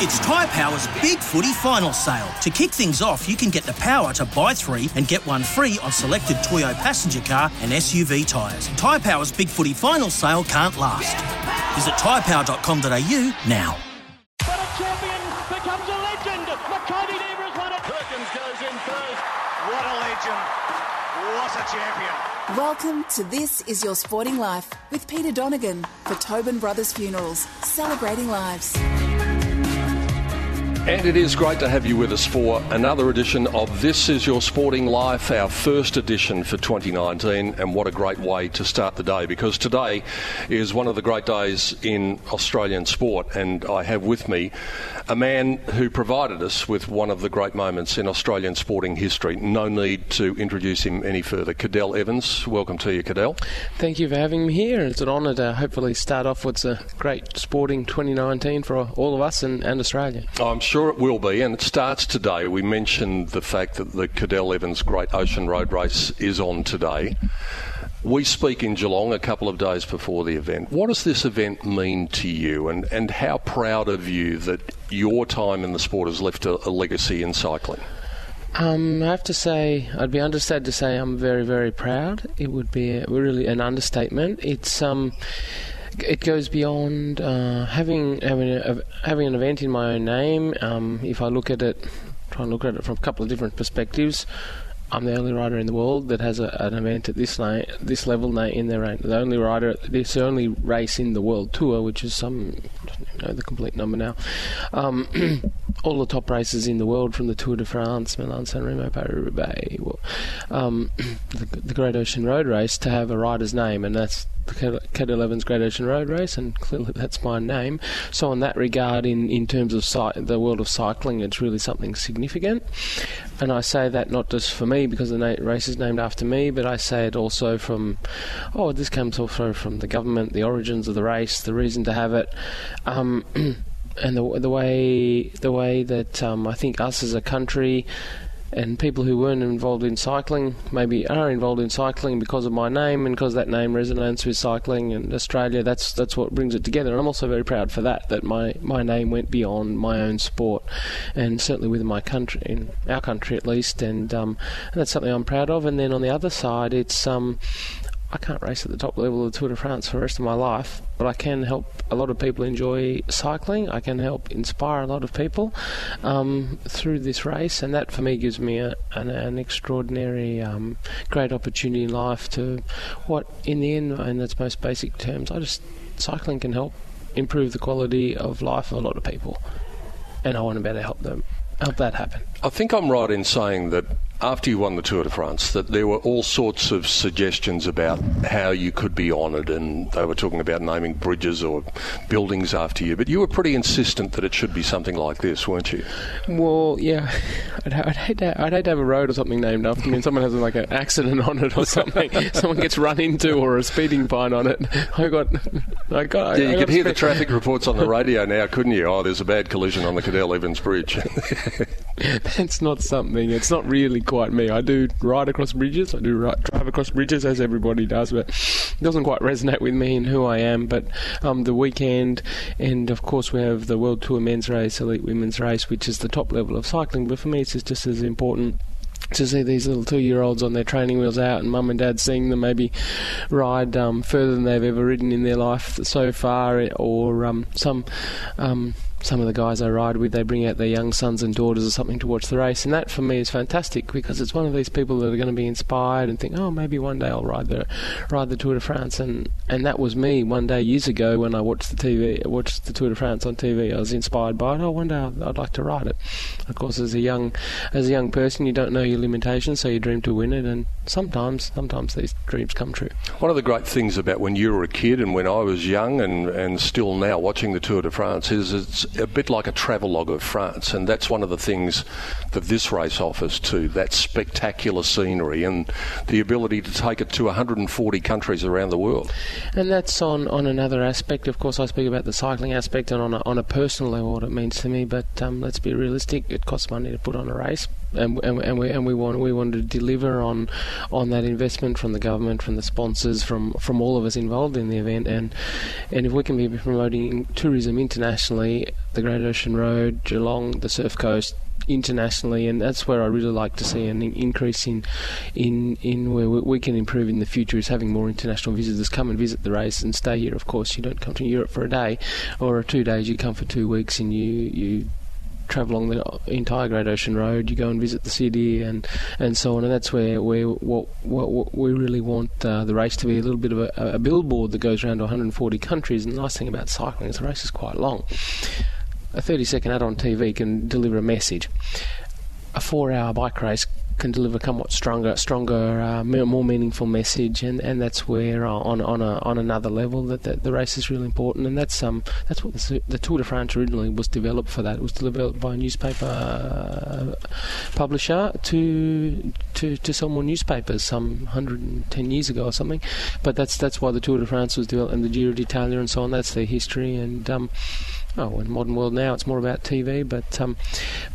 It's Tyre Power's Big Footy Final Sale. To kick things off, you can get the power to buy three and get one free on selected Toyo passenger car and SUV tyres. Tyre Power's Big Footy Final Sale can't last. Visit tyrepower.com.au now. But a champion becomes a legend. Maccabi Nebras won it. Perkins goes in first. What a legend. What a champion. Welcome to This Is Your Sporting Life with Peter Donegan for Tobin Brothers Funerals, celebrating lives. And it is great to have you with us for another edition of This Is Your Sporting Life, our first edition for 2019. And what a great way to start the day because today is one of the great days in Australian sport. And I have with me a man who provided us with one of the great moments in Australian sporting history. No need to introduce him any further. Cadel Evans, welcome to you, Cadel. Thank you for having me here. It's an honour to hopefully start off what's a great sporting 2019 for all of us and, and Australia. I'm sure it will be, and it starts today. We mentioned the fact that the Cadel Evans Great Ocean Road Race is on today. We speak in Geelong a couple of days before the event. What does this event mean to you, and, and how proud of you that your time in the sport has left a, a legacy in cycling? Um, I have to say, I'd be understated to say I'm very, very proud. It would be a, really an understatement. It's um, it goes beyond uh, having having a, having an event in my own name. Um, if I look at it, try and look at it from a couple of different perspectives. I'm the only rider in the world that has a, an event at this la- this level in their own. The only rider, this only race in the world tour, which is some, I don't know the complete number now. Um, all the top races in the world, from the Tour de France, Milan San Remo, Paris Roubaix, well, um, the, the Great Ocean Road Race, to have a rider's name, and that's the Evans Great Ocean Road Race, and clearly that's my name. So, in that regard, in, in terms of cy- the world of cycling, it's really something significant. And I say that not just for me because the na- race is named after me, but I say it also from, oh, this comes also from the government, the origins of the race, the reason to have it. Um, and the the way the way that um, I think us as a country and people who weren't involved in cycling maybe are involved in cycling because of my name and because that name resonates with cycling and Australia. That's that's what brings it together, and I'm also very proud for that. That my, my name went beyond my own sport, and certainly within my country, in our country at least, and, um, and that's something I'm proud of. And then on the other side, it's um, I can't race at the top level of the Tour de France for the rest of my life, but I can help a lot of people enjoy cycling. I can help inspire a lot of people um, through this race, and that for me gives me a, an, an, extraordinary, um, great opportunity in life to what, in the end, in its most basic terms, I just cycling can help improve the quality of life of a lot of people, and I want to better help them help that happen. I think I'm right in saying that after you won the Tour de France, that there were all sorts of suggestions about how you could be honoured, and they were talking about naming bridges or buildings after you. But you were pretty insistent that it should be something like this, weren't you? Well, yeah, I'd, I'd, hate, to, I'd hate to have a road or something named after me, and someone has like an accident on it or something. someone gets run into or a speeding fine on it. I got, I got. Yeah, I you got could hear spe- the traffic reports on the radio now, couldn't you? Oh, there's a bad collision on the Cadel Evans Bridge. That's not something. It's not really quite me. I do ride across bridges. I do ri drive across bridges as everybody does, but it doesn't quite resonate with me and who I am. But um, the weekend, and of course we have the World Tour Men's Race, Elite Women's Race, which is the top level of cycling. But for me, it's just as important to see these little two-year-olds on their training wheels out and mum and dad seeing them maybe ride um, further than they've ever ridden in their life so far, or um, some um, some of the guys I ride with, they bring out their young sons and daughters or something to watch the race, and that for me is fantastic because it's one of these people that are going to be inspired and think, oh, maybe one day I'll ride the ride the Tour de France, and and that was me one day years ago when I watched the TV, watched the Tour de France on TV. I was inspired by it. Oh, one day I'd, I'd like to ride it. Of course, as a young as a young person, you don't know your limitations, so you dream to win it, and sometimes, sometimes these dreams come true. One of the great things about when you were a kid and when I was young and, and still now watching the Tour de France is it's a bit like a travelogue of France, and that's one of the things that this race offers too that spectacular scenery and the ability to take it to 140 countries around the world. And that's on, on another aspect. Of course, I speak about the cycling aspect and on a, on a personal level what it means to me, but um, let's be realistic, it costs money to put on a race. And, and, and, we and we want we want to deliver on on that investment from the government, from the sponsors, from from all of us involved in the event, and and if we can be promoting tourism internationally, the Great Ocean Road, Geelong, the Surf Coast, internationally, and that's where I really like to see an increase in in in where we can improve in the future is having more international visitors come and visit the race and stay here. Of course, you don't come to Europe for a day or two days; you come for two weeks and you you travel along the entire Great Ocean Road. You go and visit the city and, and so on, and that's where where what, what, what we really want uh, the race to be a little bit of a, a, billboard that goes around to 140 countries. And the nice thing about cycling is the race is quite long. A 30 second ad on TV can deliver a message. A four hour bike race can deliver somewhat stronger, stronger, uh, more meaningful message, and, and that's where uh, on on a, on another level that the, the, race is really important, and that's um that's what the, the, Tour de France originally was developed for. That it was developed by a newspaper uh, publisher to to to sell more newspapers some 110 years ago or something, but that's that's why the Tour de France was developed and the Giro d'Italia and so on. That's their history, and um, oh, in modern world now it's more about TV, but um,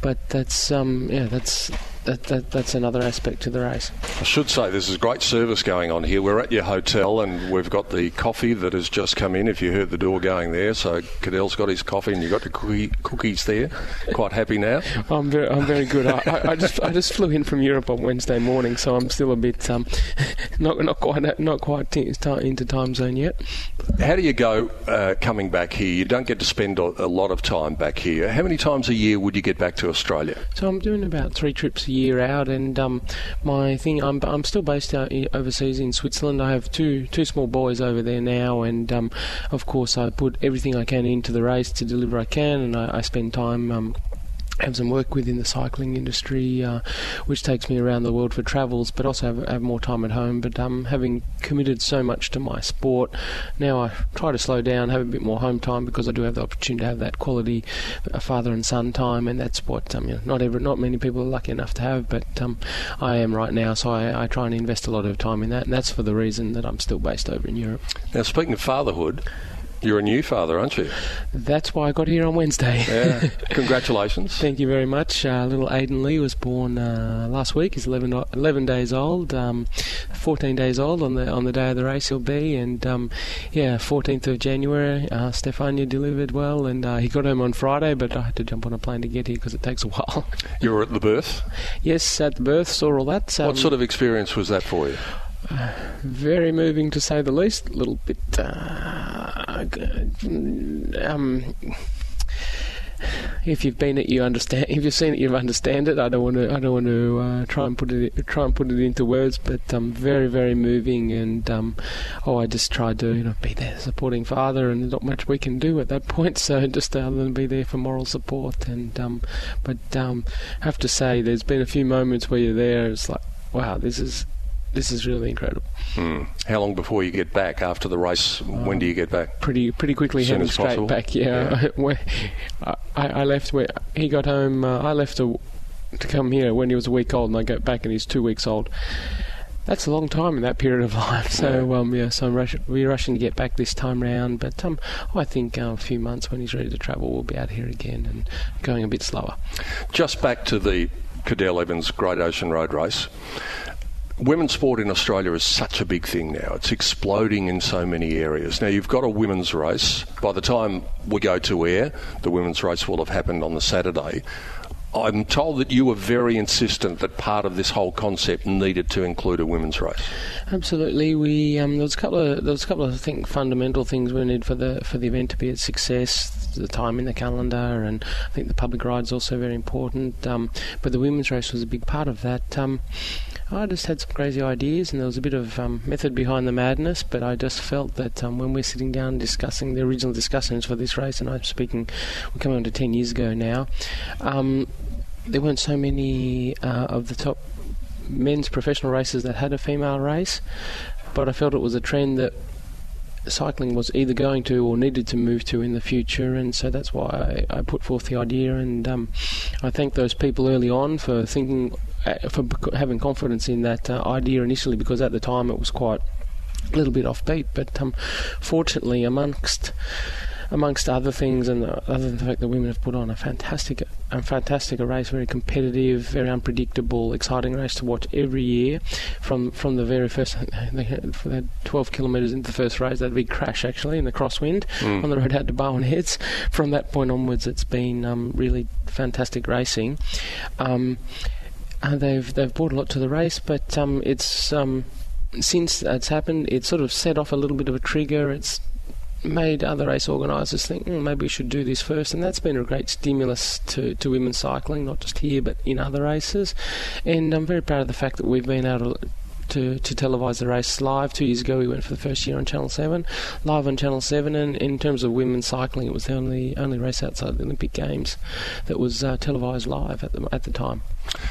but that's um, yeah, that's that, that, that's another aspect to the race. I should say there's a great service going on here. We're at your hotel and we've got the coffee that has just come in. If you heard the door going there, so Cadel's got his coffee and you've got the cookie, cookies there. Quite happy now. I'm very, I'm very good. I, I, just I just flew in from Europe on Wednesday morning, so I'm still a bit um, not not quite not quite t- into time zone yet. How do you go uh, coming back here? You don't get to spend a lot of time back here. How many times a year would you get back to Australia? So I'm doing about three trips a year out, and um, my thing I'm I'm still based out overseas in Switzerland. I have two two small boys over there now, and um, of course I put everything I can into the race to deliver I can, and I, I spend time um, have some work within the cycling industry, uh, which takes me around the world for travels, but also have, have more time at home. But um, having committed so much to my sport, now I try to slow down, have a bit more home time because I do have the opportunity to have that quality uh, father and son time, and that's what um, you know, not every, not many people are lucky enough to have, but um, I am right now. So I, I try and invest a lot of time in that, and that's for the reason that I'm still based over in Europe. Now, speaking of fatherhood. You're a new father, aren't you? That's why I got here on Wednesday. Yeah. Congratulations. Thank you very much. Uh, little Aiden Lee was born uh, last week. He's 11, 11 days old. Um, 14 days old on the on the day of the race he'll be. And um, yeah, 14th of January, uh, Stefania delivered well, and uh, he got home on Friday, but I had to jump on a plane to get here because it takes a while. You were at the birth? yes, at the birth, saw all that. Um, what sort of experience was that for you? Very moving to say the least. A little bit. Uh, um, if you've been it, you understand. If you've seen it, you understand it. I don't want to. I don't want to uh, try and put it try and put it into words, but um, very very moving. And um, oh, I just tried to you know be there supporting father, and not much we can do at that point. So just other than be there for moral support. And um, but um, have to say, there's been a few moments where you're there. It's like wow, this is this is really incredible. Hmm. How long before you get back after the race? Um, when do you get back? Pretty pretty quickly. Heading straight possible. back. Yeah, yeah. I, I, left where he got home. Uh, I left to, to come here when he was a week old, and I got back and he's two weeks old. That's a long time in that period of life. So yeah, um, yeah so I'm rush- we're rushing to get back this time round. But um, oh, I think uh, a few months when he's ready to travel, we'll be out here again and going a bit slower. Just back to the Cadel Evans Great Ocean Road race women's sport in Australia is such a big thing now. It's exploding in so many areas. Now, you've got a women's race. By the time we go to air, the women's race will have happened on the Saturday. I'm told that you were very insistent that part of this whole concept needed to include a women's race. Absolutely, we um, there was a couple of there was a couple of I think fundamental things we needed for the for the event to be a success. The time in the calendar, and I think the public ride is also very important. Um, but the women's race was a big part of that. Um, I just had some crazy ideas, and there was a bit of um, method behind the madness. But I just felt that um, when we're sitting down discussing the original discussions for this race, and I'm speaking, we're coming on to ten years ago now. Um, there weren't so many uh, of the top men's professional races that had a female race, but I felt it was a trend that cycling was either going to or needed to move to in the future, and so that's why I, I put forth the idea. And um, I thank those people early on for thinking, for having confidence in that uh, idea initially, because at the time it was quite a little bit offbeat. But um, fortunately, amongst amongst other things, and other than the fact that women have put on a fantastic, a fantastic race, very competitive, very unpredictable, exciting race to watch every year. From from the very first, they had, for the 12 kilometres into the first race, that big crash actually in the crosswind mm. on the road out to Barwon Heads. From that point onwards, it's been um, really fantastic racing. Um, and they've they've brought a lot to the race, but um, it's um, since it's happened, it's sort of set off a little bit of a trigger. It's made other race organisers think mm, maybe we should do this first, and that's been a great stimulus to, to women's cycling, not just here but in other races. And I'm very proud of the fact that we've been able to to, to televise the race live. Two years ago, we went for the first year on Channel 7, live on Channel 7. And in terms of women's cycling, it was the only only race outside the Olympic Games that was uh, televised live at the, at the time.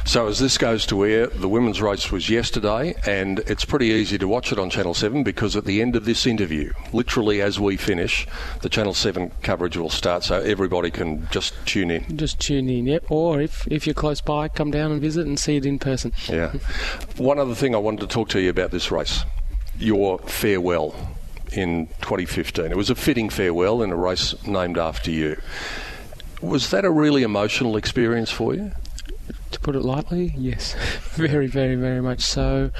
So, as this goes to air, the women's race was yesterday, and it's pretty easy to watch it on Channel 7 because at the end of this interview, literally as we finish, the Channel 7 coverage will start so everybody can just tune in. Just tune in, yep. Or if, if you're close by, come down and visit and see it in person. Yeah. One other thing I wanted to talk to you about this race your farewell in 2015. It was a fitting farewell in a race named after you. Was that a really emotional experience for you? To put it lightly, yes, very, very, very much so.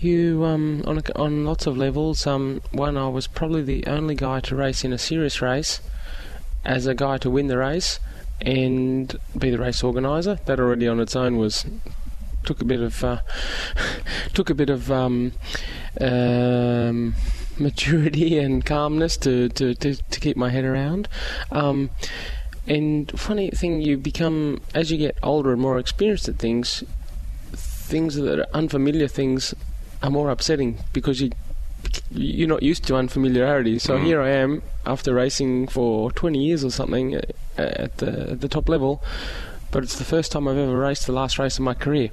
You, um, on a, on lots of levels. Um, one, I was probably the only guy to race in a serious race, as a guy to win the race, and be the race organizer. That already on its own was took a bit of uh, took a bit of um, um, maturity and calmness to, to, to, to, keep my head around. Um, and funny thing, you become as you get older and more experienced at things, things that are unfamiliar things are more upsetting because you you're not used to unfamiliarity. So mm. here I am after racing for 20 years or something at the, at the top level, but it's the first time I've ever raced the last race of my career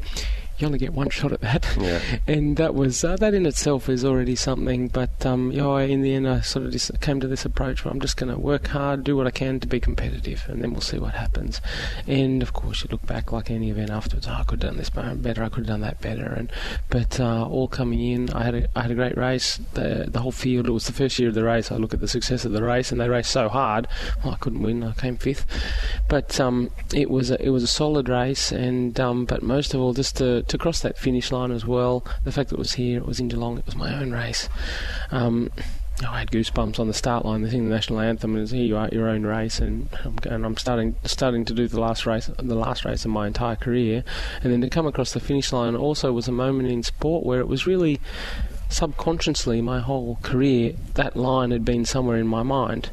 you only get one shot at that. Yeah. And that was uh, that in itself is already something. But um, know, in the end, I sort of just came to this approach where I'm just going to work hard, do what I can to be competitive, and then we'll see what happens. And of course, you look back like any event afterwards. Oh, I could have done this better. I could have done that better. And but uh, all coming in, I had a, I had a great race. The the whole field. It was the first year of the race. I look at the success of the race, and they raced so hard. Well, I couldn't win. I came fifth. But um, it was a, it was a solid race, and um, but most of all, just to to cross that finish line as well. The fact that it was here, it was in Geelong, it was my own race. Um, I had goosebumps on the start line. They sing the national anthem, and it's here you are, your own race, and I'm, and I'm starting starting to do the last race, the last race of my entire career, and then to come across the finish line also was a moment in sport where it was really subconsciously my whole career that line had been somewhere in my mind,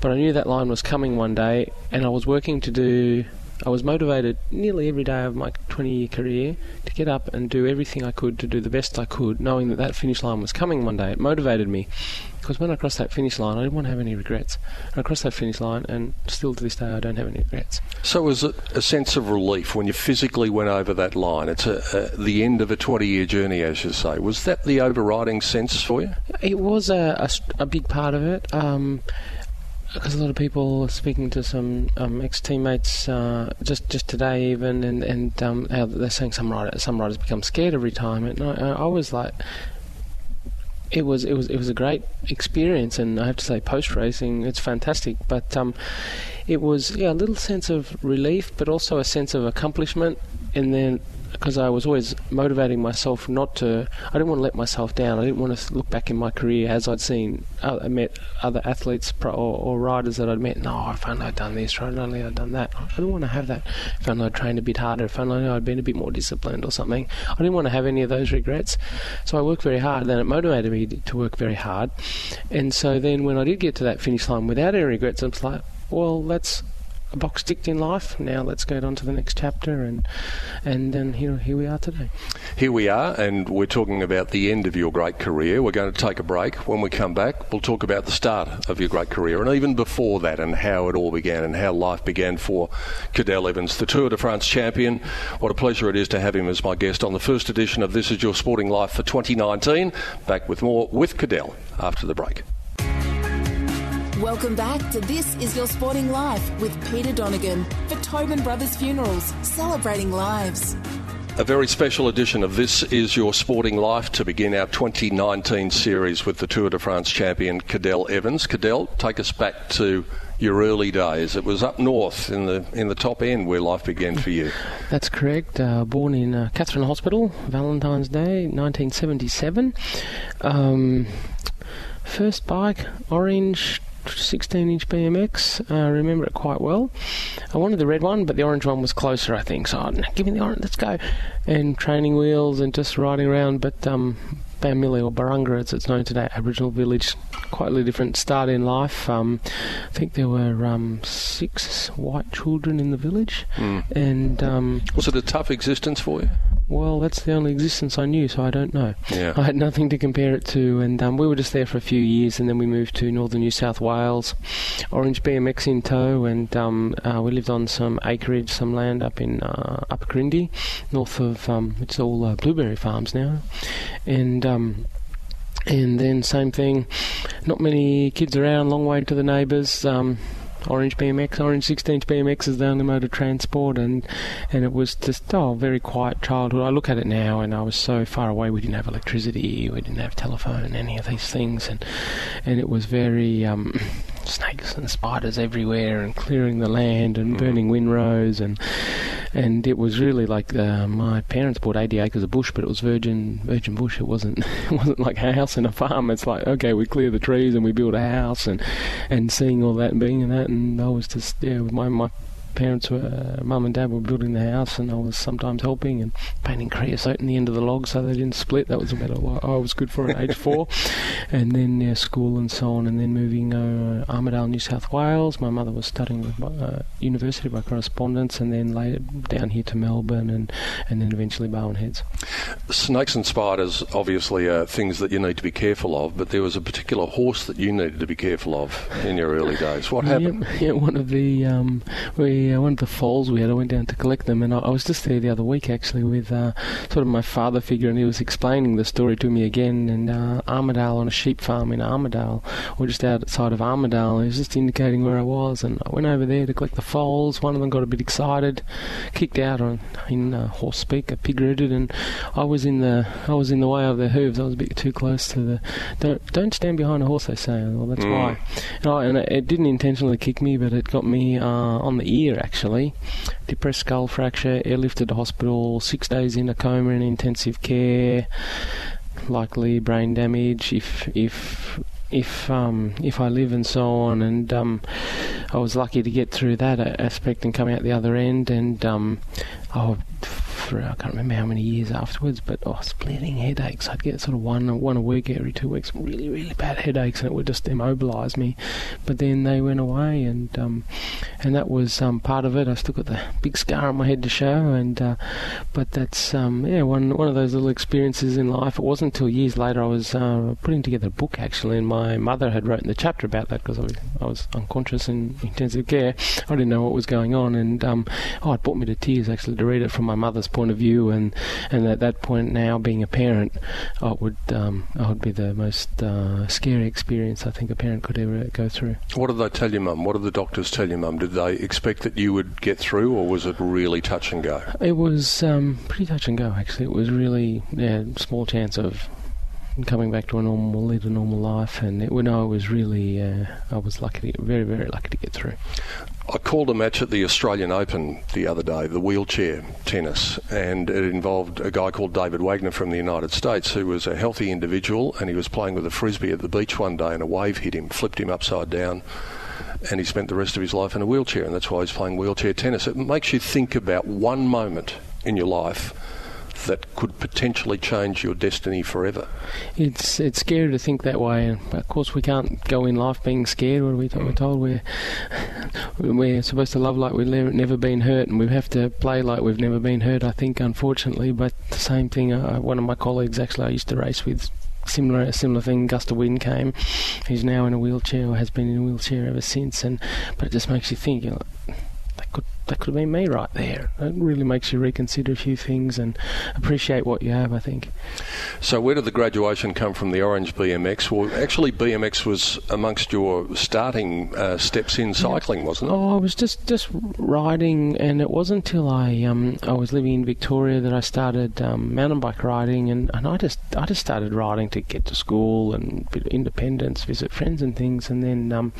but I knew that line was coming one day, and I was working to do I was motivated nearly every day of my 20 year career to get up and do everything I could to do the best I could, knowing that that finish line was coming one day. It motivated me because when I crossed that finish line, I didn't want to have any regrets. I crossed that finish line, and still to this day, I don't have any regrets. So, was it a sense of relief when you physically went over that line? It's a, a, the end of a 20 year journey, as you say. Was that the overriding sense for you? It was a, a, a big part of it. Um, because a lot of people speaking to some um, ex teammates uh, just just today even and and um, how they're saying some riders some riders become scared of retirement. And I, I was like, it was it was it was a great experience, and I have to say, post racing, it's fantastic. But um, it was yeah a little sense of relief, but also a sense of accomplishment, and then because I was always motivating myself not to. I didn't want to let myself down. I didn't want to look back in my career as I'd seen, uh, I met other athletes or, or, riders that I'd met. No, if only I'd done this, if only I'd done that. I didn't want to have that. If only I'd trained a bit harder, if only I'd been a bit more disciplined or something. I didn't want to have any of those regrets. So I worked very hard. Then it motivated me to work very hard. And so then when I did get to that finish line without any regrets, I was like, well, that's a box ticked in life. Now let's go on to the next chapter, and and then here here we are today. Here we are, and we're talking about the end of your great career. We're going to take a break. When we come back, we'll talk about the start of your great career, and even before that, and how it all began, and how life began for Cadel Evans, the Tour de France champion. What a pleasure it is to have him as my guest on the first edition of This Is Your Sporting Life for 2019. Back with more with Cadel after the break. Welcome back to This Is Your Sporting Life with Peter Donegan for Tobin Brothers Funerals, celebrating lives. A very special edition of This Is Your Sporting Life to begin our 2019 series with the Tour de France champion Cadel Evans. Cadel, take us back to your early days. It was up north in the in the top end where life began for you. That's correct. Uh, born in uh, Katherine Hospital, Valentine's Day, 1977. Um, first bike, orange 16 inch BMX. I remember it quite well. I wanted the red one, but the orange one was closer, I think. So, oh, give me the orange, let's go. And training wheels and just riding around. But um, Bamyili or Barunga, as it's known today, Aboriginal village, quite a little different start in life. Um, I think there were um, six white children in the village, Mm. and um, Was it a tough existence for you? Well, that's the only existence I knew, so I don't know. Yeah. I had nothing to compare it to, and um, we were just there for a few years, and then we moved to northern New South Wales, Orange BMX in tow, and um, uh, we lived on some acreage, some land up in uh, Upper Corindi, north of um, it's all uh, blueberry farms now, and. Um, and then same thing, not many kids around, long way to the neighbours. Um, Orange BMX, Orange 16 BMX is the only mode of transport, and and it was just oh, very quiet childhood. I look at it now, and I was so far away. We didn't have electricity, we didn't have telephone, any of these things, and and it was very um, snakes and spiders everywhere, and clearing the land and burning windrows, and and it was really like uh, my parents bought 80 acres of bush, but it was virgin virgin bush. It wasn't it wasn't like a house and a farm. It's like okay, we clear the trees and we build a house, and and seeing all that and being in that, and I was just yeah, my my parents were uh, mum and dad were building the house, and I was sometimes helping and painting creosote in the end of the log so they didn't split. That was about all I was good for at age four, and then yeah, school and so on, and then moving uh, Armidale, New South Wales. My mother was studying with uh, university by correspondence, and then later down here to Melbourne, and and then eventually Barwon Heads. Snakes and spiders obviously are things that you need to be careful of, but there was a particular horse that you needed to be careful of in your early days. What happened? Yeah, yeah, one of the um, we uh, one of the foals we had. I went down to collect them, and I, I was just there the other week actually with uh, sort of my father figure, and he was explaining the story to me again. And uh, Armidale on a sheep farm in Armidale, or just outside of Armidale, he was just indicating where I was, and I went over there to collect the foals. One of them got a bit excited, kicked out on in uh, horse speak, a pig rooted, and I was in the I was in the way of their hooves. I was a bit too close to the. Don't don't stand behind a horse. They say. Well, that's Mm. why. And, I, and it, it didn't intentionally kick me, but it got me uh, on the ear actually. Depressed skull fracture, airlifted to hospital, six days in a coma in intensive care, likely brain damage. If if if um, if I live and so on, and um, I was lucky to get through that aspect and come out the other end, and um, oh, I can't remember how many years afterwards, but oh, splitting headaches. I'd get sort of one one a week every two weeks, really really bad headaches, and it would just immobilise me. But then they went away, and um, and that was um, part of it. I still got the big scar on my head to show, and uh, but that's um, yeah one one of those little experiences in life. It wasn't until years later I was uh, putting together a book actually, and my mother had written the chapter about that because I was, I was unconscious in intensive care. I didn't know what was going on, and um, oh, it brought me to tears actually to read it from my mother's point of view, and and at that point now being a parent, it would um, it would be the most uh, scary experience I think a parent could ever go through. What did they tell you, Mum? What did the doctors tell you, Mum? Did they expect that you would get through, or was it really touch and go? It was um, pretty touch and go, actually. It was really yeah, small chance of coming back to a normal, lead a normal life, and it, no, it was really, uh, I was lucky, to, very, very lucky to get through. I called a match at the Australian Open the other day, the wheelchair tennis, and it involved a guy called David Wagner from the United States who was a healthy individual and he was playing with a frisbee at the beach one day and a wave hit him, flipped him upside down, and he spent the rest of his life in a wheelchair, and that's why he's playing wheelchair tennis. It makes you think about one moment in your life that could potentially change your destiny forever? It's it's scary to think that way, and of course we can't go in life being scared. What are we told? We're told we're we're supposed to love like we've never been hurt, and we have to play like we've never been hurt. I think, unfortunately, but the same thing. Uh, one of my colleagues, actually, I used to race with similar similar thing. Gust of wind came. He's now in a wheelchair or has been in a wheelchair ever since. And but it just makes you think. You that could have been me right there. It really makes you reconsider a few things and appreciate what you have, I think. So, where did the graduation come from, the Orange BMX? Well, actually, BMX was amongst your starting uh, steps in cycling, wasn't it? Oh, I was just, just riding, and it wasn't until I um, I was living in Victoria that I started um, mountain bike riding, and, and I just I just started riding to get to school and bit of independence, visit friends and things, and then um,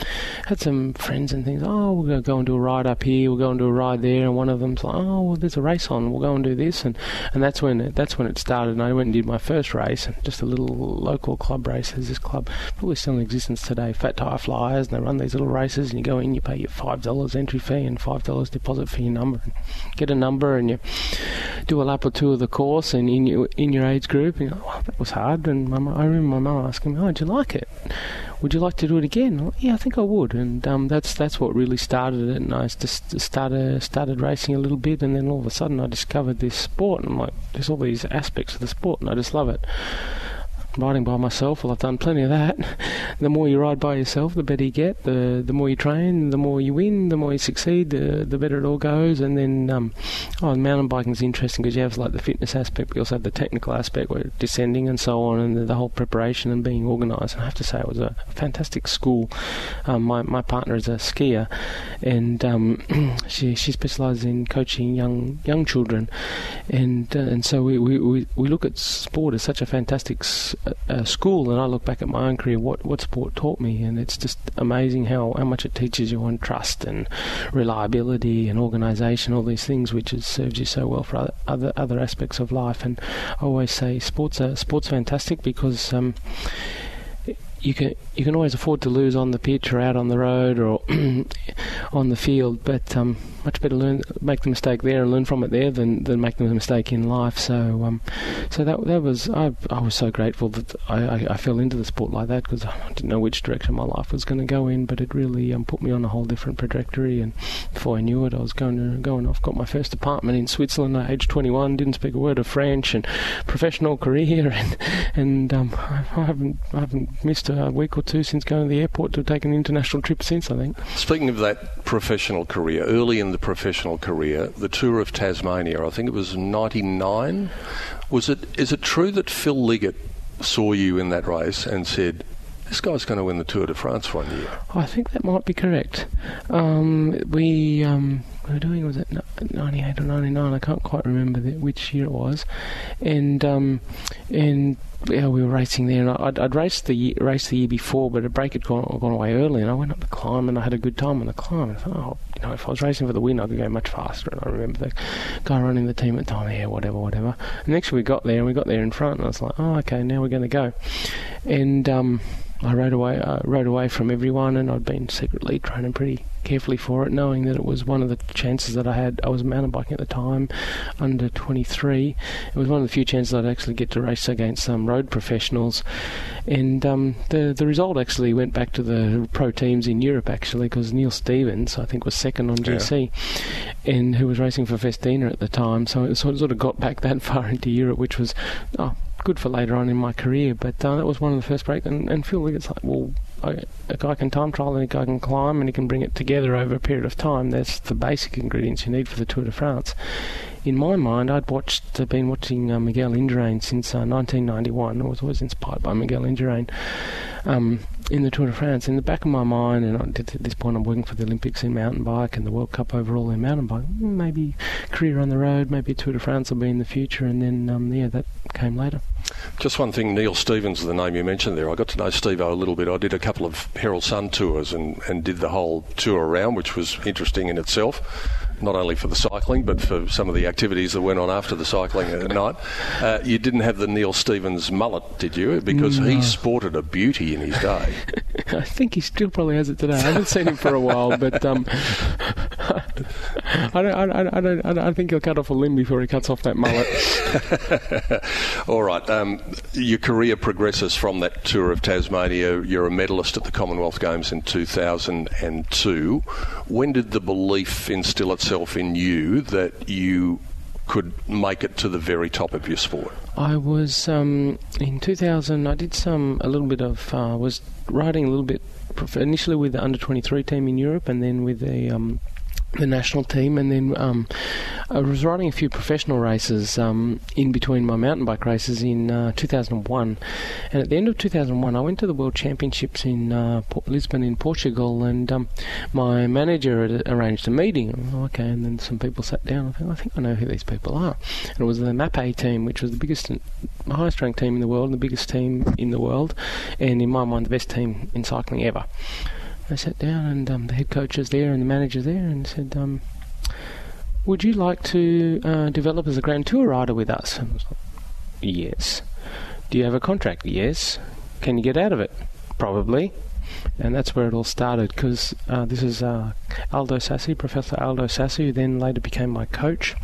had some friends and things. Oh, we're going to go and do a ride up here. We're going to do a ride there, and one of them's like, "Oh, well, there's a race on. We'll go and do this," and and that's when it, that's when it started. And I went and did my first race, just a little local club race. There's this club probably still in existence today, Fat Tire Flyers, and they run these little races, and you go in, you pay your five dollars entry fee and five dollars deposit for your number, and get a number, and you do a lap or two of the course, and in your in your age group, and you're like, "Wow, oh, that was hard." And my, I remember my mum asking me, "Oh, did you like it?" Would you like to do it again? Yeah, I think I would. And um, that's that's what really started it. And I just started started racing a little bit, and then all of a sudden I discovered this sport, and I'm like, there's all these aspects of the sport, and I just love it riding by myself, well, I've done plenty of that. the more you ride by yourself, the better you get. The the more you train, the more you win, the more you succeed, the, the better it all goes. And then, um, oh, mountain biking is interesting because you have like the fitness aspect, but you also have the technical aspect where descending and so on, and the, the whole preparation and being organised. And I have to say, it was a fantastic school. Um, my my partner is a skier, and um, she she specialises in coaching young young children, and uh, and so we, we, we, look at sport as such a fantastic uh, school and I look back at my own career, what, what sport taught me, and it's just amazing how, how much it teaches you on trust and reliability and organisation, all these things, which has served you so well for other other, other aspects of life. And I always say sports are sports fantastic because. Um, you can you can always afford to lose on the pitch or out on the road or on the field, but um, much better learn make the mistake there and learn from it there than, than make the mistake in life. So um, so that that was I I was so grateful that I, I, I fell into the sport like that because I didn't know which direction my life was going to go in, but it really um, put me on a whole different trajectory. And before I knew it, I was going to going off. Got my first apartment in Switzerland at age 21. Didn't speak a word of French and professional career and and um, I, I haven't I haven't missed a week or two since going to the airport to take an international trip since. I think. Speaking of that professional career, early in the professional career, the Tour of Tasmania, I think it was 99. Was it, is it true that Phil Liggett saw you in that race and said, this guy's going to win the Tour de France one year. I think that might be correct. Um, we um, were doing was it ninety eight or ninety nine? I can't quite remember the, which year it was, and um, and yeah, we were racing there, and I'd, I'd raced the race the year before, but a break had gone, gone away early, and I went up the climb, and I had a good time on the climb. And I thought, oh, you know, if I was racing for the win, I could go much faster. And I remember the guy running the team at the time, yeah, whatever, whatever. And next we got there, and we got there in front, and I was like, oh, okay, now we're going to go. And um, I rode away, uh, rode away from everyone, and I'd been secretly training pretty carefully for it, knowing that it was one of the chances that I had. I was mountain biking at the time, under 23. It was one of the few chances I'd actually get to race against some road professionals, and um, the the result actually went back to the pro teams in Europe actually, because Neil Stephens I think was second on GC, yeah. and who was racing for Festina at the time. So it sort of got back that far into Europe, which was oh, good for later on in my career. But uh, that was one of the first breaks, and, and Phil Liggett's like, well, a guy can time trial and a guy can climb and he can bring it together over a period of time. That's the basic ingredients you need for the Tour de France. In my mind, I'd watched, uh, been watching uh, Miguel Indurain since uh, 1991. I was always inspired by Miguel Indurain um, in the Tour de France. In the back of my mind, and at this point, I'm working for the Olympics in mountain bike and the World Cup overall in mountain bike. Maybe career on the road, maybe Tour de France will be in the future, and then um, yeah, that came later. Just one thing, Neil Stephens, the name you mentioned there. I got to know Steve a little bit. I did a couple of Herald Sun tours and, and did the whole tour around, which was interesting in itself not only for the cycling but for some of the activities that went on after the cycling at night. Uh, you didn't have the Neil Stephens mullet, did you? Because no. he sported a beauty in his day. I think he still probably has it today. I haven't seen him for a while, but um, I don't, I, don't, I, don't, think he'll cut off a limb before he cuts off that mullet. All right. Um, your career progresses from that tour of Tasmania. You're a medalist at the Commonwealth Games in 2002. When did the belief instill itself in you that you could make it to the very top of your sport? I was um, in 2000. I did some a little bit of uh, was riding a little bit initially with the under 23 team in Europe, and then with the um, the national team, and then um, I was riding a few professional races um, in between my mountain bike races in uh, 2001. And at the end of 2001, I went to the World Championships in uh, Lisbon in Portugal, and um, my manager had arranged a meeting. okay, and then some people sat down. I think I think I know who these people are. And it was the Mapei team, which was the biggest, and highest ranked team in the world, and the biggest team in the world, and in my mind, the best team in cycling ever. I sat down and um, the head coach is there and the manager there and said, um, "Would you like to uh, develop as a Grand Tour rider with us?" And I was like, "Yes." Do you have a contract? Yes. Can you get out of it? Probably. And that's where it all started because uh, this is uh, Aldo Sassi, Professor Aldo Sassi, who then later became my coach.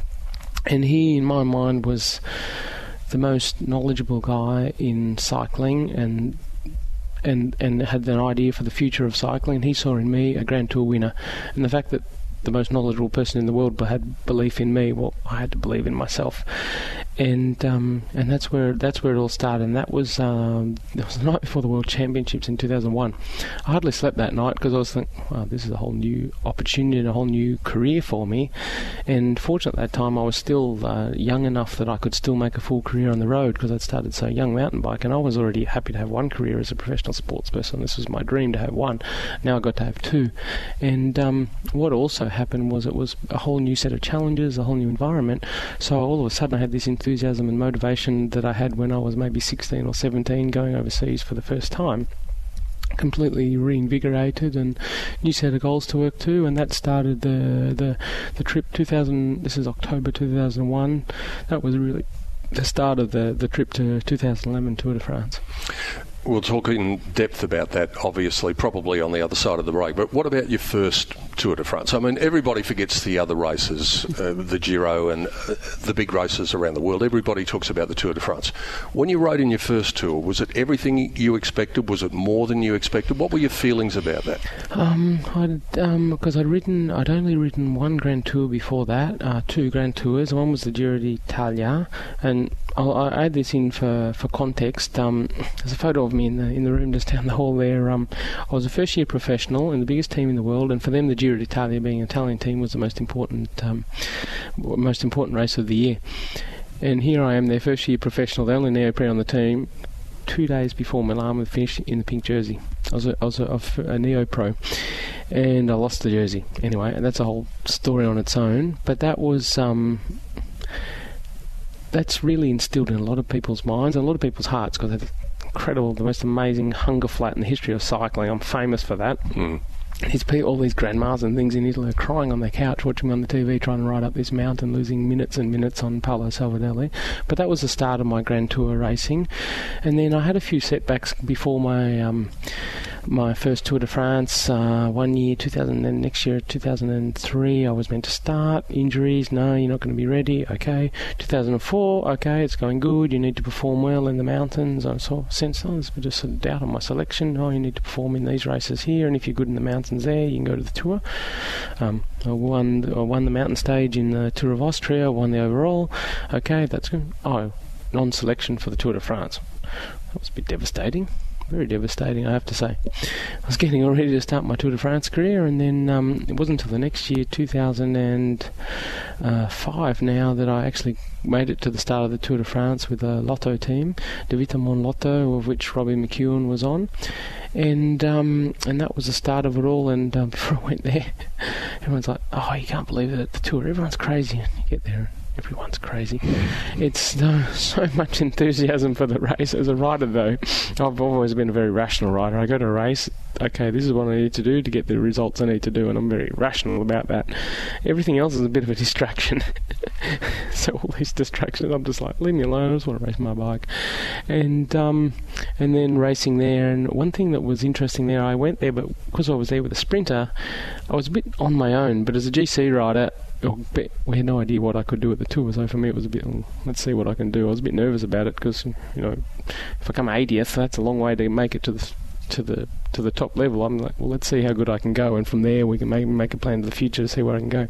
And he, in my mind, was the most knowledgeable guy in cycling and and and had an idea for the future of cycling. He saw in me a Grand Tour winner, and the fact that the most knowledgeable person in the world had belief in me. Well, I had to believe in myself, and um, and that's where that's where it all started. And that was um, that was the night before the World Championships in 2001. I hardly slept that night because I was thinking, wow, this is a whole new opportunity and a whole new career for me. And fortunately, at that time I was still uh, young enough that I could still make a full career on the road because I'd started so young mountain bike, and I was already happy to have one career as a professional sports person. This was my dream to have one. Now I got to have two, and um, what also happened was it was a whole new set of challenges, a whole new environment. So all of a sudden I had this enthusiasm and motivation that I had when I was maybe 16 or 17 going overseas for the first time completely reinvigorated and new set of goals to work to and that started the the the trip 2000 this is October 2001 that was really the start of the the trip to 2011 Tour de France We'll talk in depth about that, obviously, probably on the other side of the break. But what about your first Tour de France? I mean, everybody forgets the other races, uh, the Giro and uh, the big races around the world. Everybody talks about the Tour de France. When you rode in your first tour, was it everything you expected? Was it more than you expected? What were your feelings about that? Um, I'd, um, because I'd I'd only ridden one Grand Tour before that, uh, two Grand Tours. One was the Giro d'Italia, and I'll, I'll, add this in for, for context. Um, there's a photo of me in the in the room just down the hall there. Um, I was a first year professional in the biggest team in the world, and for them, the Giro d'Italia, being an Italian team, was the most important um, most important race of the year. And here I am, their first year professional, the only neoprene on the team. Two days before Milan would finish in the pink jersey, I was a, I was a, a neo pro, and I lost the jersey. Anyway, that's a whole story on its own. But that was um, that's really instilled in a lot of people's minds and a lot of people's hearts because incredible, the most amazing hunger flat in the history of cycling. I'm famous for that. Mm. These people, all these grandmas and things in Italy are crying on their couch watching me on the TV trying to ride up this mountain, losing minutes and minutes on Paolo Savoldelli. But that was the start of my Grand Tour racing. And then I had a few setbacks before my um, my first Tour de France. Uh, one year, 2000, then next year, 2003, I was meant to start. Injuries, no, you're not going to be ready. Okay. 2004, okay, it's going good. You need to perform well in the mountains. I saw sense was just a doubt on my selection. Oh, you need to perform in these races here, and if you're good in the mountains there, you can go to the Tour. Um, I won, I won the mountain stage in the Tour of Austria. Won the overall. Okay, that's good. Oh, non-selection for the Tour de France. That was a bit devastating very devastating, I have to say. I was getting all ready to start my Tour de France career, and then um, it wasn't until the next year, 2005 now, that I actually made it to the start of the Tour de France with a Lotto team, Davitamon Lotto, of which Robbie McEwen was on. And um, and that was the start of it all. And um, before I went there, everyone's like, "Oh, you can't believe it! The tour, everyone's crazy." And you get there, everyone's crazy. It's uh, so much enthusiasm for the race. As a rider, though, I've always been a very rational rider. I go to a race, okay, this is what I need to do to get the results I need to do, and I'm very rational about that. Everything else is a bit of a distraction. so all these distractions, I'm just like, leave me alone. I just want to race my bike, and um, and then racing there. And one thing that was interesting there, I went there, but because I was there with a sprinter, I was a bit on my own. But as a GC rider, we had no idea what I could do at the tour. So for me, it was a bit. let's see what I can do. I was a bit nervous about it because you know, if I come 80th, that's a long way to make it to the to the to the top level. I'm like, well, let's see how good I can go, and from there we can maybe make a plan for the future to see where I can go.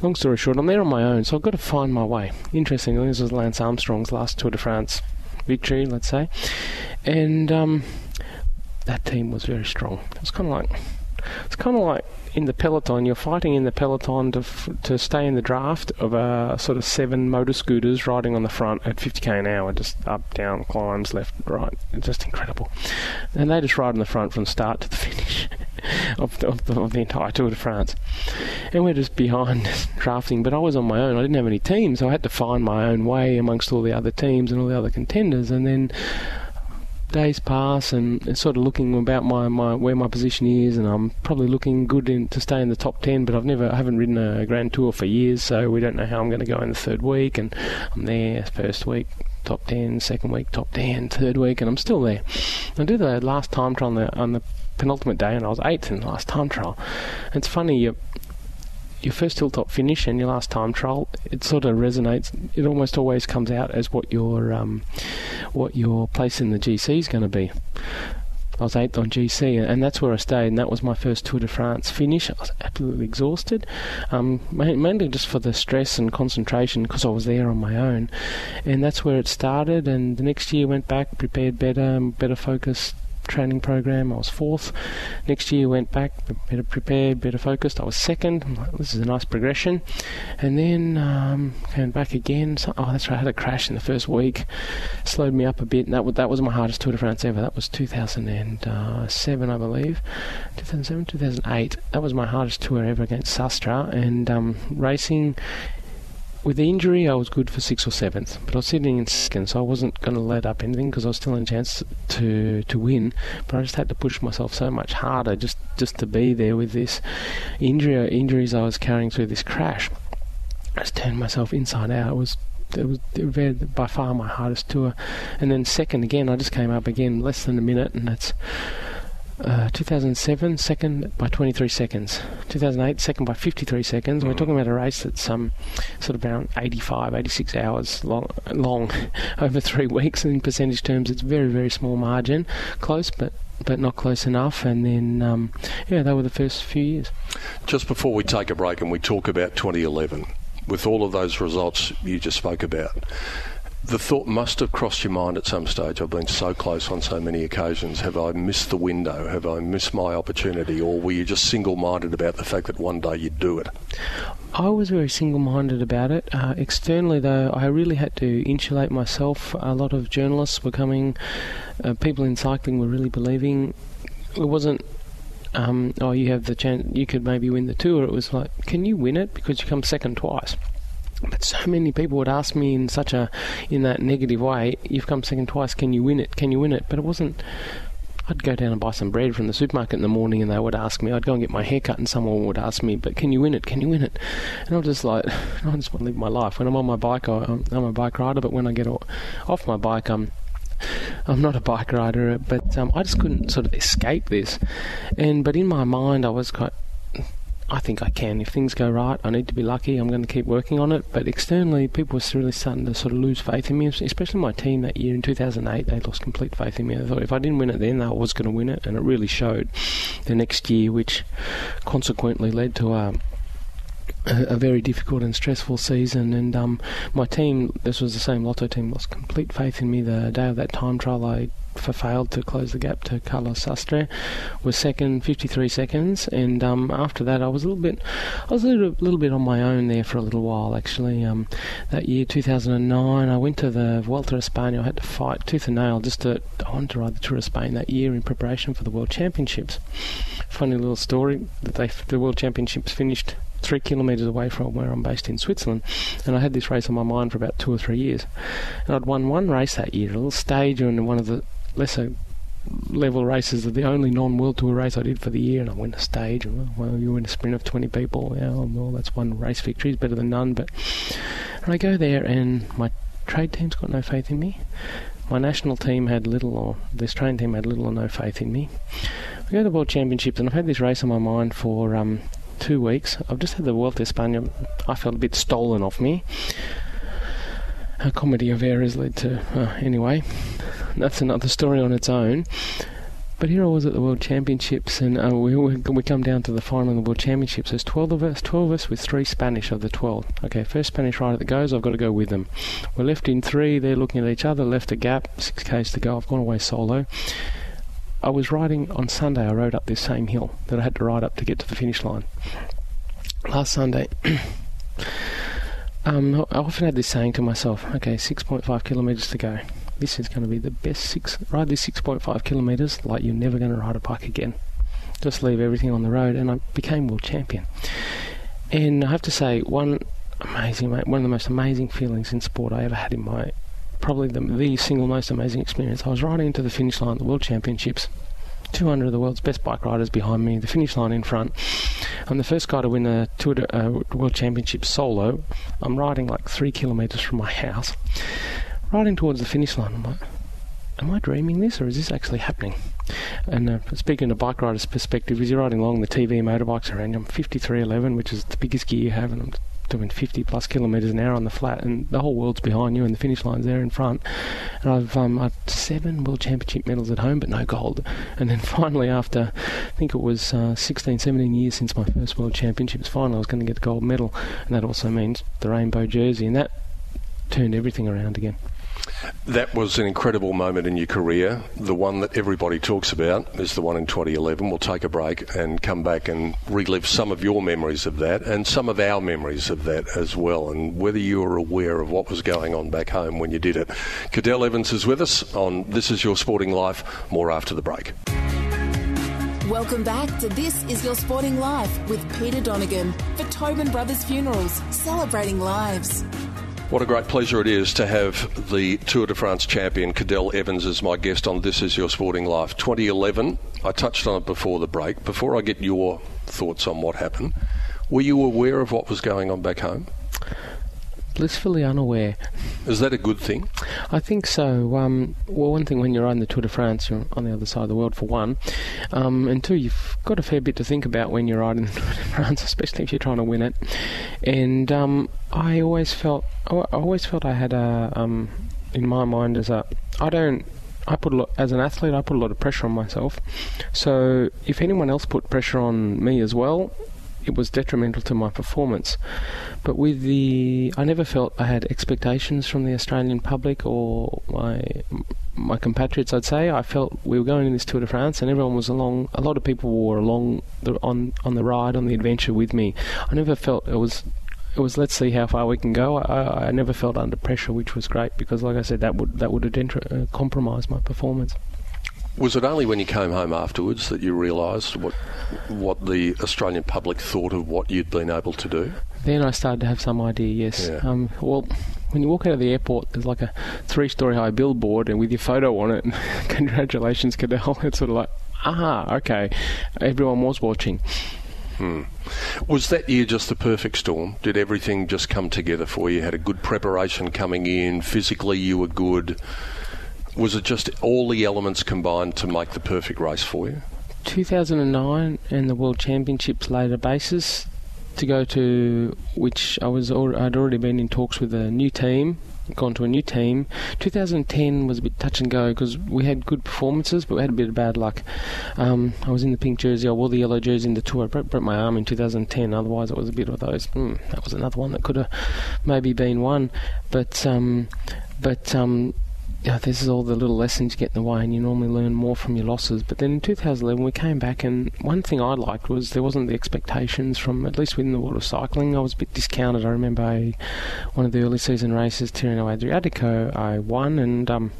Long story short, I'm there on my own, so I've got to find my way. Interestingly, this was Lance Armstrong's last Tour de France victory, let's say, and um, that team was very strong. It was kind of like it's kind of like in the peloton, you're fighting in the peloton to f- to stay in the draft of a sort of seven motor scooters riding on the front at 50k an hour, just up, down, climbs, left, right. It's just incredible. And they just ride in the front from start to the finish of, the, of, the, of the entire Tour de France. And we're just behind drafting, but I was on my own. I didn't have any teams, so I had to find my own way amongst all the other teams and all the other contenders. And then days pass and sort of looking about my, my where my position is and I'm probably looking good in, to stay in the top 10 but I've never I haven't ridden a grand tour for years so we don't know how I'm going to go in the third week and I'm there first week top 10 second week top 10 third week and I'm still there. I did the last time trial on the, on the penultimate day and I was eighth in the last time trial. It's funny you your first hilltop finish and your last time trial, it sort of resonates. It almost always comes out as what your um, what your place in the GC is going to be. I was eighth on GC, and that's where I stayed, and that was my first Tour de France finish. I was absolutely exhausted, um, mainly just for the stress and concentration because I was there on my own, and that's where it started. And the next year went back, prepared better, better focused, training program. I was fourth. Next year, went back, better prepared, better focused. I was second. This is a nice progression. And then um, came back again. So, oh, that's right. I had a crash in the first week. Slowed me up a bit. And that, that was my hardest Tour de France ever. That was 2007, I believe. 2007, 2008. That was my hardest tour ever against Sastre. And um, racing with the injury, I was good for sixth or seventh, but I was sitting in second, so I wasn't going to let up anything because I was still in a chance to to win. But I just had to push myself so much harder just just to be there with this injury injuries I was carrying through this crash. I just turned myself inside out. It was it was by far my hardest tour, and then second again, I just came up again less than a minute, and that's uh, 2007, second by 23 seconds. 2008, second by 53 seconds. We're talking about a race that's um, sort of around 85, 86 hours long, long over three weeks. In percentage terms, it's very, very small margin. Close, but but not close enough. And then, um, yeah, they were the first few years. Just before we take a break and we talk about 2011, with all of those results you just spoke about, the thought must have crossed your mind at some stage. I've been so close on so many occasions. Have I missed the window? Have I missed my opportunity? Or were you just single minded about the fact that one day you'd do it? I was very single minded about it. Uh, externally, though, I really had to insulate myself. A lot of journalists were coming, uh, people in cycling were really believing it wasn't um, oh, you have the chance, you could maybe win the tour. It was like, can you win it because you come second twice? But so many people would ask me in such a in that negative way, "You've come second twice. Can you win it? Can you win it?" But it wasn't. I'd go down and buy some bread from the supermarket in the morning, and they would ask me. I'd go and get my hair cut, and someone would ask me, "But can you win it? Can you win it?" And I'm just like, I just want to live my life. When I'm on my bike, I, am a bike rider, but when I get off my bike, I'm I'm not a bike rider, but um, I just couldn't sort of escape this. And but in my mind, I was quite I think I can. If things go right, I need to be lucky. I'm going to keep working on it. But externally, people were really starting to sort of lose faith in me, especially my team that year in 2008. They lost complete faith in me. Thought if I didn't win it then, I was going to win it, and it really showed the next year, which consequently led to a. A, very difficult and stressful season, and um, my team, this was the same Lotto team, lost complete faith in me the day of that time trial. I failed to close the gap to Carlos Sastre. Was second, 53 seconds, and um, after that, I was a little bit, I was a little, little, bit on my own there for a little while. Actually, um, that year, 2009, I went to the Vuelta a Spain. I had to fight tooth and nail just to. I wanted to ride the Tour of Spain that year in preparation for the World Championships. Funny little story that they the World Championships finished three kilometres away from where I'm based in Switzerland, and I had this race on my mind for about two or three years. And I'd won one race that year, a little stage in one of the lesser level races the only non-world tour race I did for the year, and I went a stage. And well, you win a sprint of 20 people. Yeah, well, that's one race victory. It's better than none. But and I go there, and my trade team's got no faith in me. My national team had little, or this train team had little or no faith in me. I go to the World Championships, and I've had this race on my mind for um, two weeks. I've just had the Vuelta España. I felt a bit stolen off me. A comedy of errors led to. Uh, anyway, that's another story on its own. But here I was at the World Championships, and uh, we, we we come down to the final of the World Championships. There's 12 of us, 12 of us with three Spanish of the 12. Okay, first Spanish rider that goes, I've got to go with them. We're left in three, they're looking at each other, left a gap, six k's to go. I've gone away solo. I was riding on Sunday. I rode up this same hill that I had to ride up to get to the finish line. Last Sunday. Um, I often had this saying to myself, okay, 6.5 kilometres to go. This is going to be the best six. Ride this 6.5 kilometres like you're never going to ride a bike again. Just leave everything on the road, and I became world champion. And I have to say, one amazing, one of the most amazing feelings in sport I ever had in my, probably the, the single most amazing experience. I was riding into the finish line at the World Championships. 200 of the world's best bike riders behind me, the finish line in front. I'm the first guy to win a Tour de, uh, World Championship solo. I'm riding like three kilometres from my house, riding towards the finish line. I'm like, am I dreaming this or is this actually happening? And uh, speaking of bike riders' perspective, as you're riding along the TV motorbikes around you, I'm 5311, which is the biggest gear you have, and I'm doing 50 plus kilometres an hour on the flat, and the whole world's behind you, and the finish line's there in front. And I've um, I've seven World Championship medals at home, but no gold. And then finally, after I think it was uh, 16, 17 years since my first World Championships final, I was going to get the gold medal, and that also means the rainbow jersey, and that turned everything around again. That was an incredible moment in your career. The one that everybody talks about is the one in 2011. We'll take a break and come back and relive some of your memories of that and some of our memories of that as well, and whether you were aware of what was going on back home when you did it. Cadel Evans is with us on This Is Your Sporting Life. More after the break. Welcome back to This Is Your Sporting Life with Peter Donegan for Tobin Brothers Funerals, celebrating lives. What a great pleasure it is to have the Tour de France champion Cadel Evans as my guest on This Is Your Sporting Life 2011. I touched on it before the break. Before I get your thoughts on what happened, were you aware of what was going on back home? Blissfully unaware. Is that a good thing? I think so. Um, well, one thing when you're riding the Tour de France, you're on the other side of the world for one, um, and two, you've got a fair bit to think about when you're riding the Tour de France, especially if you're trying to win it. And um, I always felt, I always felt I had a, um, in my mind as a, I don't. I put a lot as an athlete. I put a lot of pressure on myself. So if anyone else put pressure on me as well, it was detrimental to my performance. But with the, I never felt I had expectations from the Australian public or my my compatriots. I'd say I felt we were going in this Tour de France, and everyone was along. A lot of people were along the, on on the ride on the adventure with me. I never felt it was it was let's see how far we can go. I, I never felt under pressure, which was great because, like I said, that would that would have uh, compromised my performance. Was it only when you came home afterwards that you realised what what the Australian public thought of what you'd been able to do? Then I started to have some idea. Yes. Yeah. Um, well, when you walk out of the airport, there's like a three-story high billboard, and with your photo on it, congratulations, Cadel. It's sort of like, ah, okay, everyone was watching. Hmm. Was that year just the perfect storm? Did everything just come together for you? Had a good preparation coming in. Physically, you were good. Was it just all the elements combined to make the perfect race for you? 2009 and the World Championships laid a basis to go to which I was I'd already been in talks with a new team, gone to a new team. 2010 was a bit touch and go because we had good performances, but we had a bit of bad luck. Um, I was in the pink jersey, I wore the yellow jersey in the tour. I broke, broke my arm in 2010. Otherwise, it was a bit of those. Mm, that was another one that could have maybe been won, but um, but um, yeah, this is all the little lessons you get in the way, and you normally learn more from your losses. But then in 2011, we came back, and one thing I liked was there wasn't the expectations from, at least within the world of cycling. I was a bit discounted. I remember one of the early season races, Tirreno Adriatico, I won, and um,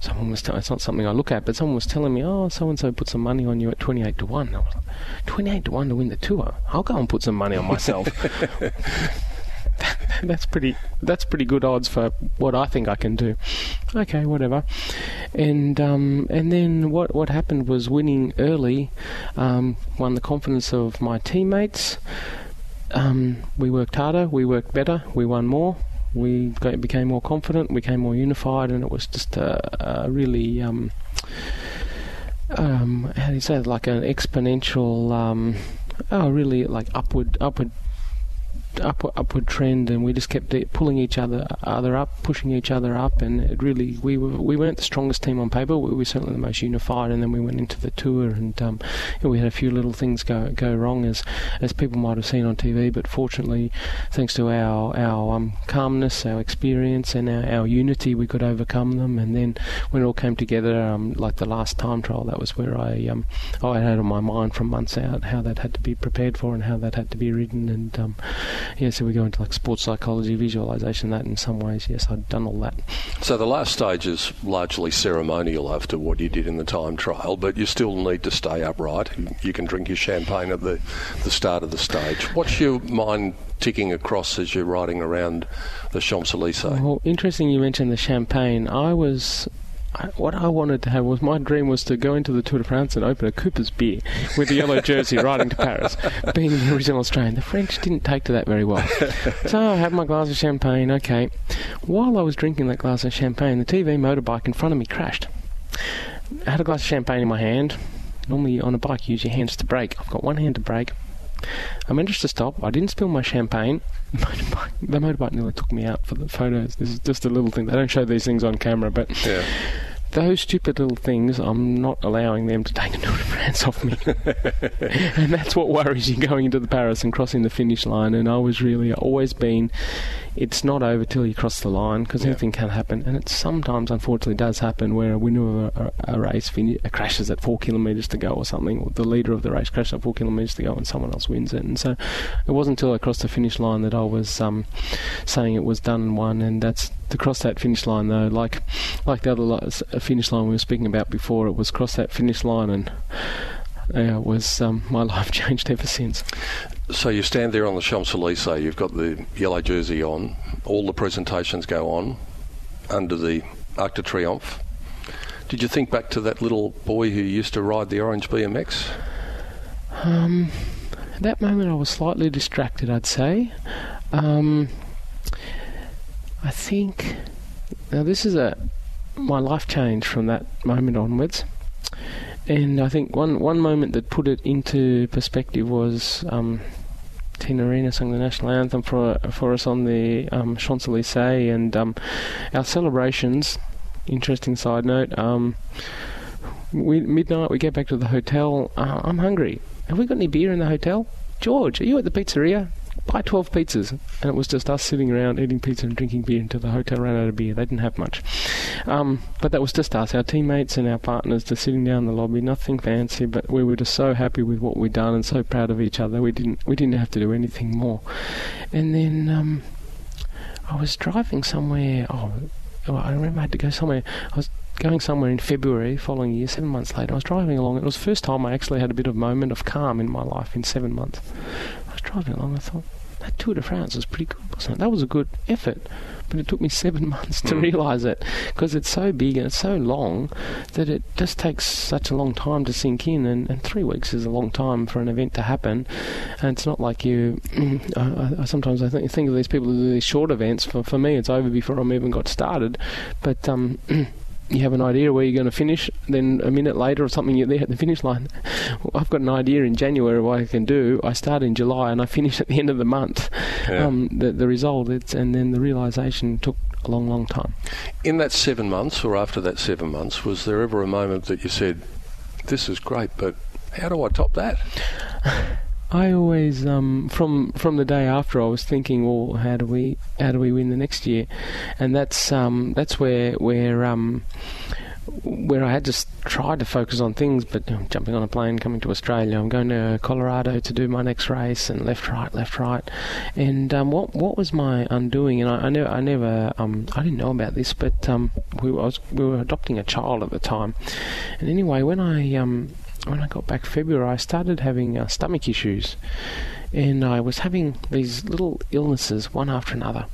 someone was telling, it's not something I look at, but someone was telling me, oh, so and so put some money on you at 28 to 1. I was like, 28 to 1 to win the tour? I'll go and put some money on myself. that's pretty that's pretty good odds for what I think I can do. Okay, whatever. And um, and then what what happened was winning early um, won the confidence of my teammates. Um, we worked harder, we worked better, we won more. We became more confident, we became more unified, and it was just a, a really um, um, how do you say it? like an exponential um, oh, really like upward, upward upward, upward trend, and we just kept pulling each other other up, pushing each other up, and it really we were we weren't the strongest team on paper. We were certainly the most unified, and then we went into the tour, and um, we had a few little things go go wrong as as people might have seen on TV, but fortunately, thanks to our our um, calmness, our experience, and our, our, unity, we could overcome them. And then when it all came together, um, like the last time trial, that was where I um, I had on my mind from months out how that had to be prepared for and how that had to be ridden, and um, yeah, so we go into like sports psychology, visualization, that in some ways, yes, I'd done all that. So the last stage is largely ceremonial after what you did in the time trial, but you still need to stay upright. You can drink your champagne at the, the start of the stage. What's your mind ticking across as you're riding around the Champs Elysees? Well, interesting you mentioned the champagne. I was what I wanted to have was my dream was to go into the Tour de France and open a Cooper's beer with a yellow jersey riding to Paris, being the original Australian. The French didn't take to that very well. So I had my glass of champagne, okay. While I was drinking that glass of champagne, the TV motorbike in front of me crashed. I had a glass of champagne in my hand. Normally on a bike you use your hands to brake. I've got one hand to brake. I managed to stop. I didn't spill my champagne. The motorbike, nearly took me out for the photos. This is just a little thing. They don't show these things on camera, but yeah. those stupid little things, I'm not allowing them to take a Tour de France off me. and that's what worries you going into the Paris and crossing the finish line. And I was really always been it's not over till you cross the line because yeah. anything can happen, and it sometimes, unfortunately, does happen where a winner of a, a, a race fin- crashes at four kilometres to go or something, or the leader of the race crashes at four kilometres to go, and someone else wins it. And so, it wasn't until I crossed the finish line that I was um, saying it was done and won, and that's to cross that finish line though, like like the other finish line we were speaking about before, it was cross that finish line and. Uh, was um, my life changed ever since. So you stand there on the Champs Elysees, you've got the yellow jersey on, all the presentations go on under the Arc de Triomphe. Did you think back to that little boy who used to ride the orange BMX? Um, at that moment, I was slightly distracted, I'd say. Um, I think now this is a my life changed from that moment onwards. And I think one, one moment that put it into perspective was um, Tina Arena sang the national anthem for for us on the um, Champs Elysees, and um, our celebrations. Interesting side note. Um, we midnight we get back to the hotel. Uh, I'm hungry. Have we got any beer in the hotel? George, are you at the pizzeria? Buy 12 pizzas. And it was just us sitting around eating pizza and drinking beer until the hotel ran out of beer. They didn't have much. Um, but that was just us, our teammates and our partners, just sitting down in the lobby. Nothing fancy, but we were just so happy with what we'd done and so proud of each other. We didn't, we didn't have to do anything more. And then um, I was driving somewhere. Oh, I remember I had to go somewhere. I was going somewhere in February following year, seven months later. I was driving along. It was the first time I actually had a bit of moment of calm in my life in seven months driving along, I thought, that Tour de France was pretty good, wasn't it? That was a good effort. But it took me seven months to mm. realise it because it's so big and it's so long that it just takes such a long time to sink in. And, and three weeks is a long time for an event to happen. And it's not like you. I, I, sometimes I think, think of these people who do these short events. For, for me, it's over before I'm even got started. But. Um, you have an idea where you're going to finish, then a minute later or something, you're there at the finish line. I've got an idea in January of what I can do. I start in July and I finish at the end of the month. Yeah. Um, the, the result, it's, and then the realization took a long, long time. In that seven months, or after that seven months, was there ever a moment that you said, "This is great, but how do I top that"? I always, um, from from the day after, I was thinking, well, how do we how do we win the next year? And that's um, that's where where um, where I had just tried to focus on things, but you know, jumping on a plane, coming to Australia, I'm going to Colorado to do my next race, and left, right, left, right, and um, what what was my undoing? And I, I never, I never, um, I didn't know about this, but um, we was we were adopting a child at the time, and anyway, when I um, when I got back February, I started having uh, stomach issues, and I was having these little illnesses one after another.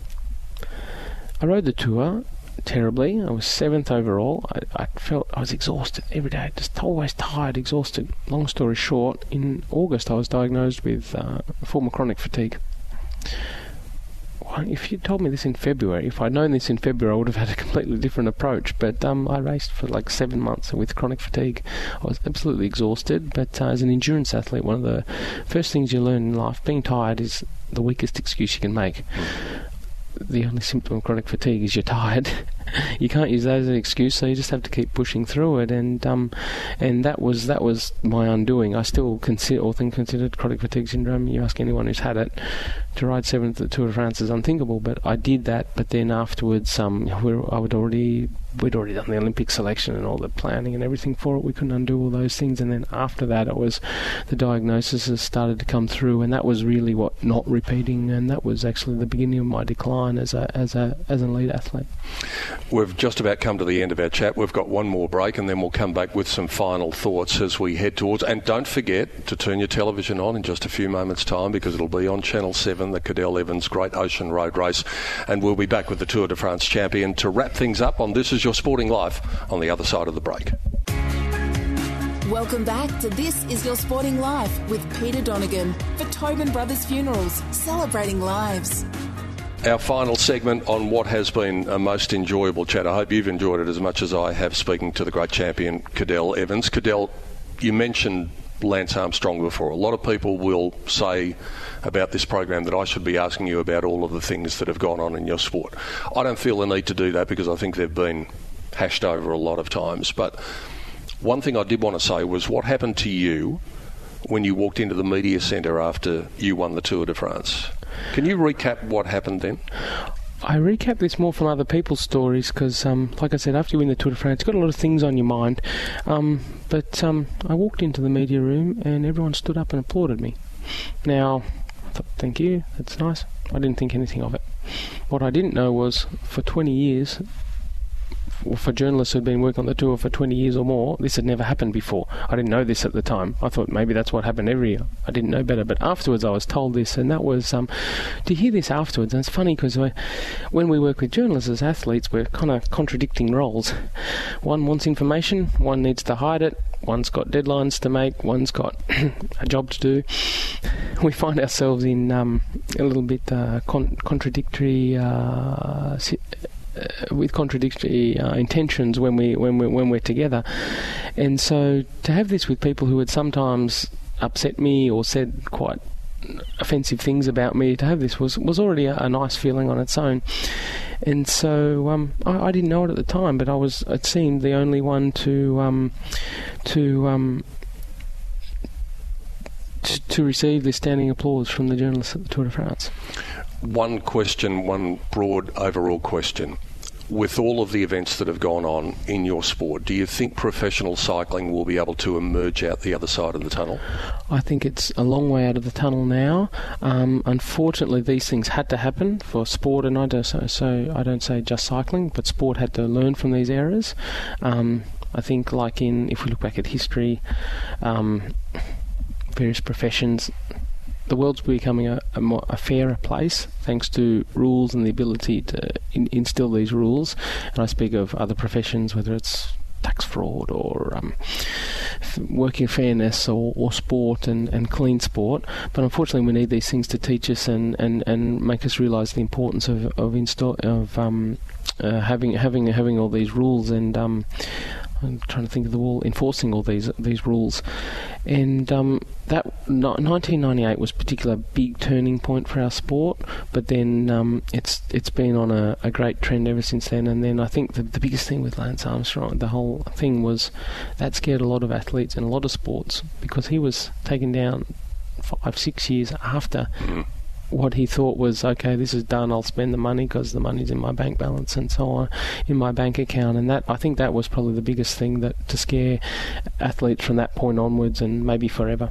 I rode the tour terribly. I was seventh overall. I, I felt I was exhausted every day, just always tired, exhausted. Long story short, in August I was diagnosed with uh, form of chronic fatigue. If you told me this in February, if I'd known this in February, I would have had a completely different approach. But um, I raced for like seven months with chronic fatigue. I was absolutely exhausted. But uh, as an endurance athlete, one of the first things you learn in life, being tired, is the weakest excuse you can make. The only symptom of chronic fatigue is you're tired. you can't use that as an excuse, so you just have to keep pushing through it. And um, and that was that was my undoing. I still consider, all things considered, chronic fatigue syndrome. You ask anyone who's had it, to ride seventh at the Tour de France is unthinkable. But I did that. But then afterwards, um, I would already we'd already done the Olympic selection and all the planning and everything for it. We couldn't undo all those things. And then after that, it was the diagnosis has started to come through, and that was really what not repeating, and that was actually the beginning of my decline as a as a as an elite athlete. We've just about come to the end of our chat. We've got one more break, and then we'll come back with some final thoughts as we head towards. And don't forget to turn your television on in just a few moments' time because it'll be on Channel Seven, the Cadel Evans Great Ocean Road Race, and we'll be back with the Tour de France champion to wrap things up on This Is Your Sporting Life on the other side of the break. Welcome back to This Is Your Sporting Life with Peter Donegan for Tobin Brothers Funerals, celebrating lives. Our final segment on what has been a most enjoyable chat. I hope you've enjoyed it as much as I have speaking to the great champion, Cadel Evans. Cadel, you mentioned Lance Armstrong before. A lot of people will say about this program that I should be asking you about all of the things that have gone on in your sport. I don't feel the need to do that because I think they've been hashed over a lot of times. But one thing I did want to say was what happened to you when you walked into the media centre after you won the Tour de France? Can you recap what happened then? I recap this more from other people's stories because, um, like I said, after you win the Tour de France, you've got a lot of things on your mind. Um, but um, I walked into the media room and everyone stood up and applauded me. Now, I thought, thank you, that's nice. I didn't think anything of it. What I didn't know was for 20 years, for journalists who'd been working on the tour for 20 years or more, this had never happened before. I didn't know this at the time. I thought maybe that's what happened every year. I didn't know better. But afterwards, I was told this, and that was um, to hear this afterwards. And it's funny because when we work with journalists as athletes, we're kind of contradicting roles. One wants information, one needs to hide it, one's got deadlines to make, one's got a job to do. We find ourselves in um, a little bit uh, con- contradictory uh, with contradictory uh, intentions when we when we when we're together, and so to have this with people who had sometimes upset me or said quite offensive things about me, to have this was was already a, a nice feeling on its own. And so um, I, I, didn't know it at the time, but I was it seemed the only one to um, to um, to receive this standing applause from the journalists at the Tour de France. One question, one broad overall question with all of the events that have gone on in your sport, do you think professional cycling will be able to emerge out the other side of the tunnel? I think it's a long way out of the tunnel now. Um, unfortunately, these things had to happen for sport, and I don't so, so I don't say just cycling, but sport had to learn from these errors. Um, I think, like in if we look back at history, um, various professions the world's becoming a, a, more, a fairer place thanks to rules and the ability to in, instill these rules. And I speak of other professions, whether it's tax fraud or um, working fairness or, or sport and, and clean sport. But unfortunately, we need these things to teach us and, and, and make us realise the importance of of, install, of um, uh, having having having all these rules and um, I'm trying to think of the wall enforcing all these these rules, and um, that 1998 was a particular big turning point for our sport. But then um, it's it's been on a, a, great trend ever since then. And then I think the, the biggest thing with Lance Armstrong, the whole thing was that scared a lot of athletes and a lot of sports because he was taken down five six years after. What he thought was okay, this is done. I'll spend the money because the money's in my bank balance and so on in my bank account. And that I think that was probably the biggest thing that to scare athletes from that point onwards and maybe forever.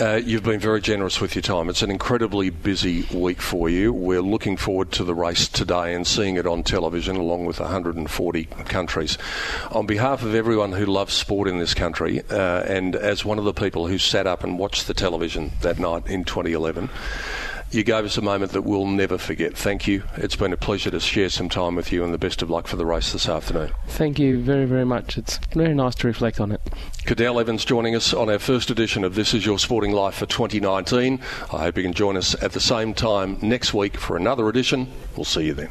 Uh, you've been very generous with your time. It's an incredibly busy week for you. We're looking forward to the race today and seeing it on television along with 140 countries. On behalf of everyone who loves sport in this country, uh, and as one of the people who sat up and watched the television that night in 2011, You gave us a moment that we'll never forget. Thank you. It's been a pleasure to share some time with you, and the best of luck for the race this afternoon. Thank you very, very much. It's very nice to reflect on it. Cadel Evans joining us on our first edition of This Is Your Sporting Life for 2019. I hope you can join us at the same time next week for another edition. We'll see you then.